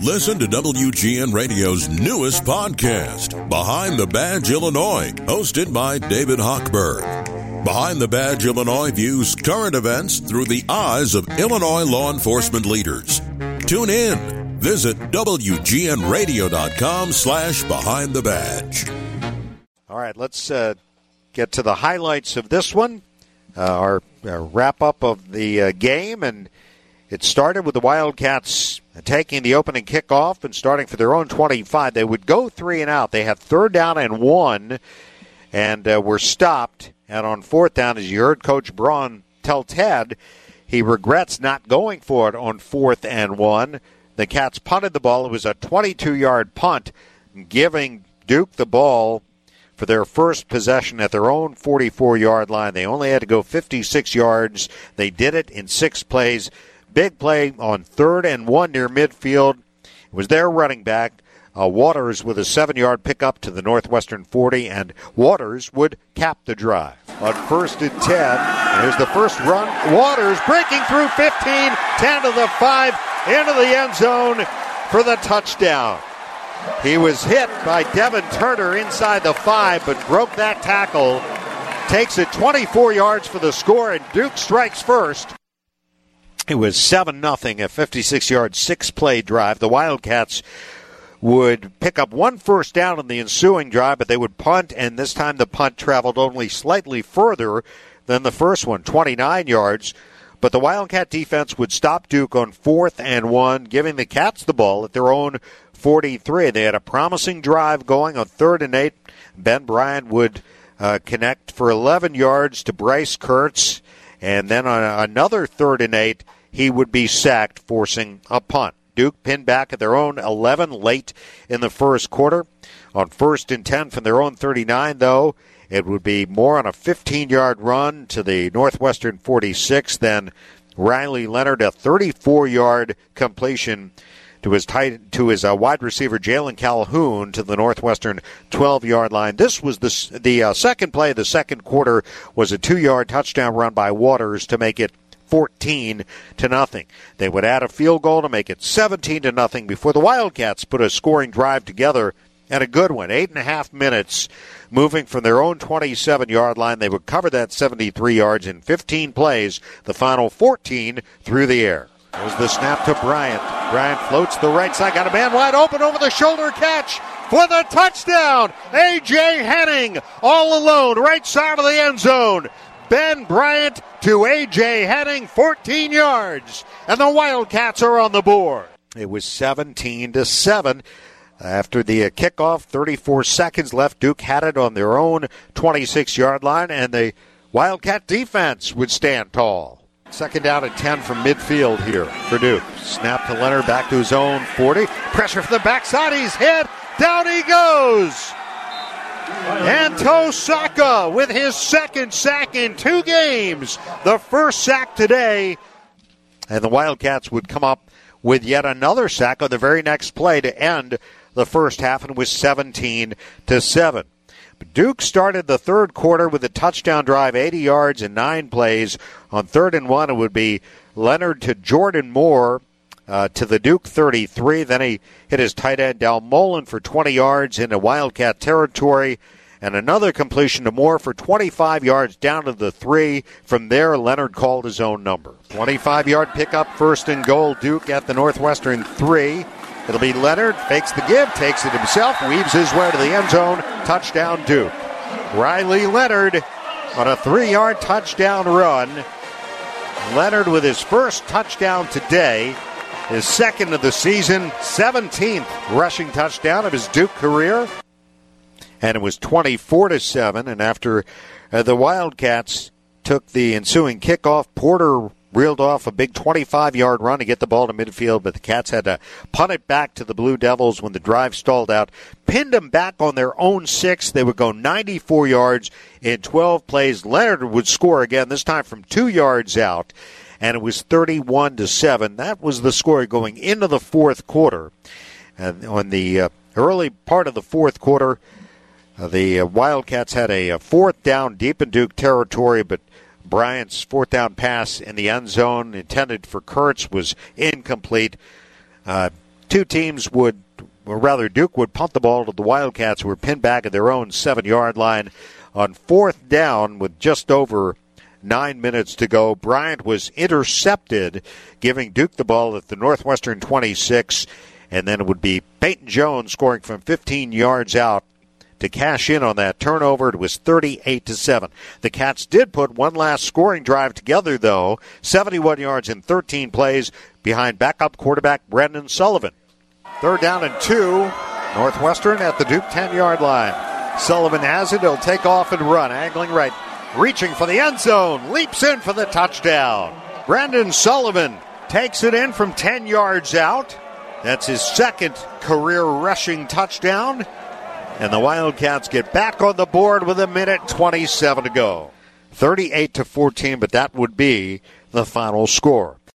Listen to WGN Radio's newest podcast, Behind the Badge Illinois, hosted by David Hochberg. Behind the Badge Illinois views current events through the eyes of Illinois law enforcement leaders. Tune in. Visit WGNRadio.com slash Behind the Badge. All right, let's uh, get to the highlights of this one. Uh, our, our wrap up of the uh, game, and it started with the Wildcats taking the opening kickoff and starting for their own 25. They would go three and out. They had third down and one, and uh, were stopped. And on fourth down, as you heard Coach Braun tell Ted, he regrets not going for it on fourth and one. The Cats punted the ball. It was a 22 yard punt, giving Duke the ball for their first possession at their own 44 yard line. They only had to go 56 yards. They did it in six plays. Big play on third and one near midfield. It was their running back. Uh, Waters with a seven yard pickup to the Northwestern 40, and Waters would cap the drive. On first and 10, here's the first run. Waters breaking through 15, 10 to the 5, into the end zone for the touchdown. He was hit by Devin Turner inside the 5, but broke that tackle. Takes it 24 yards for the score, and Duke strikes first. It was 7 0, a 56 yard, six play drive. The Wildcats would pick up one first down in the ensuing drive, but they would punt, and this time the punt traveled only slightly further than the first one, 29 yards. But the Wildcat defense would stop Duke on fourth and one, giving the Cats the ball at their own 43. They had a promising drive going on third and eight. Ben Bryant would uh, connect for 11 yards to Bryce Kirtz, and then on another third and eight, he would be sacked, forcing a punt. Duke pinned back at their own 11 late in the first quarter. On first and 10 from their own 39, though, it would be more on a 15 yard run to the Northwestern 46 than Riley Leonard, a 34 yard completion to his tight, to his uh, wide receiver Jalon Calhoun to the Northwestern 12 yard line. This was the the uh, second play of the second quarter was a two yard touchdown run by Waters to make it 14 to nothing. They would add a field goal to make it 17 to nothing before the Wildcats put a scoring drive together and a good one. Eight and a half minutes moving from their own 27 yard line. They would cover that 73 yards in 15 plays, the final 14 through the air. There's the snap to Bryant. Bryant floats the right side, got a man wide open over the shoulder catch for the touchdown. A.J. Henning all alone, right side of the end zone. Ben Bryant to A.J. Henning, 14 yards, and the Wildcats are on the board. It was 17 to 7. After the kickoff, 34 seconds left. Duke had it on their own 26 yard line, and the Wildcat defense would stand tall. Second down at 10 from midfield here for Duke. Snap to Leonard back to his own 40. Pressure from the backside. He's hit. Down he goes. Anto Saka with his second sack in two games. The first sack today. And the Wildcats would come up with yet another sack on the very next play to end the first half and was 17 to 7. Duke started the third quarter with a touchdown drive, 80 yards and nine plays. On third and one, it would be Leonard to Jordan Moore uh, to the Duke 33. Then he hit his tight end Dalmolin for 20 yards into Wildcat territory. And another completion to Moore for 25 yards down to the three. From there, Leonard called his own number. 25 yard pickup, first and goal. Duke at the Northwestern three. It'll be Leonard, fakes the give, takes it himself, weaves his way to the end zone. Touchdown, Duke. Riley Leonard on a three yard touchdown run. Leonard with his first touchdown today, his second of the season, 17th rushing touchdown of his Duke career. And it was 24 to 7. And after uh, the Wildcats took the ensuing kickoff, Porter reeled off a big 25 yard run to get the ball to midfield, but the Cats had to punt it back to the Blue Devils when the drive stalled out. Pinned them back on their own six. They would go 94 yards in 12 plays. Leonard would score again, this time from two yards out, and it was 31 to 7. That was the score going into the fourth quarter. And on the uh, early part of the fourth quarter, uh, the uh, Wildcats had a, a fourth down deep in Duke territory, but Bryant's fourth down pass in the end zone intended for Kirtz was incomplete. Uh, two teams would, or rather, Duke would punt the ball to the Wildcats, who were pinned back at their own seven yard line on fourth down with just over nine minutes to go. Bryant was intercepted, giving Duke the ball at the Northwestern 26, and then it would be Peyton Jones scoring from 15 yards out to cash in on that turnover. It was 38 to 7. The Cats did put one last scoring drive together though, 71 yards in 13 plays behind backup quarterback Brendan Sullivan. Third down and 2. Northwestern at the Duke 10-yard line. Sullivan has it. He'll take off and run, angling right, reaching for the end zone, leaps in for the touchdown. Brendan Sullivan takes it in from 10 yards out. That's his second career rushing touchdown. And the Wildcats get back on the board with a minute 27 to go. 38 to 14, but that would be the final score.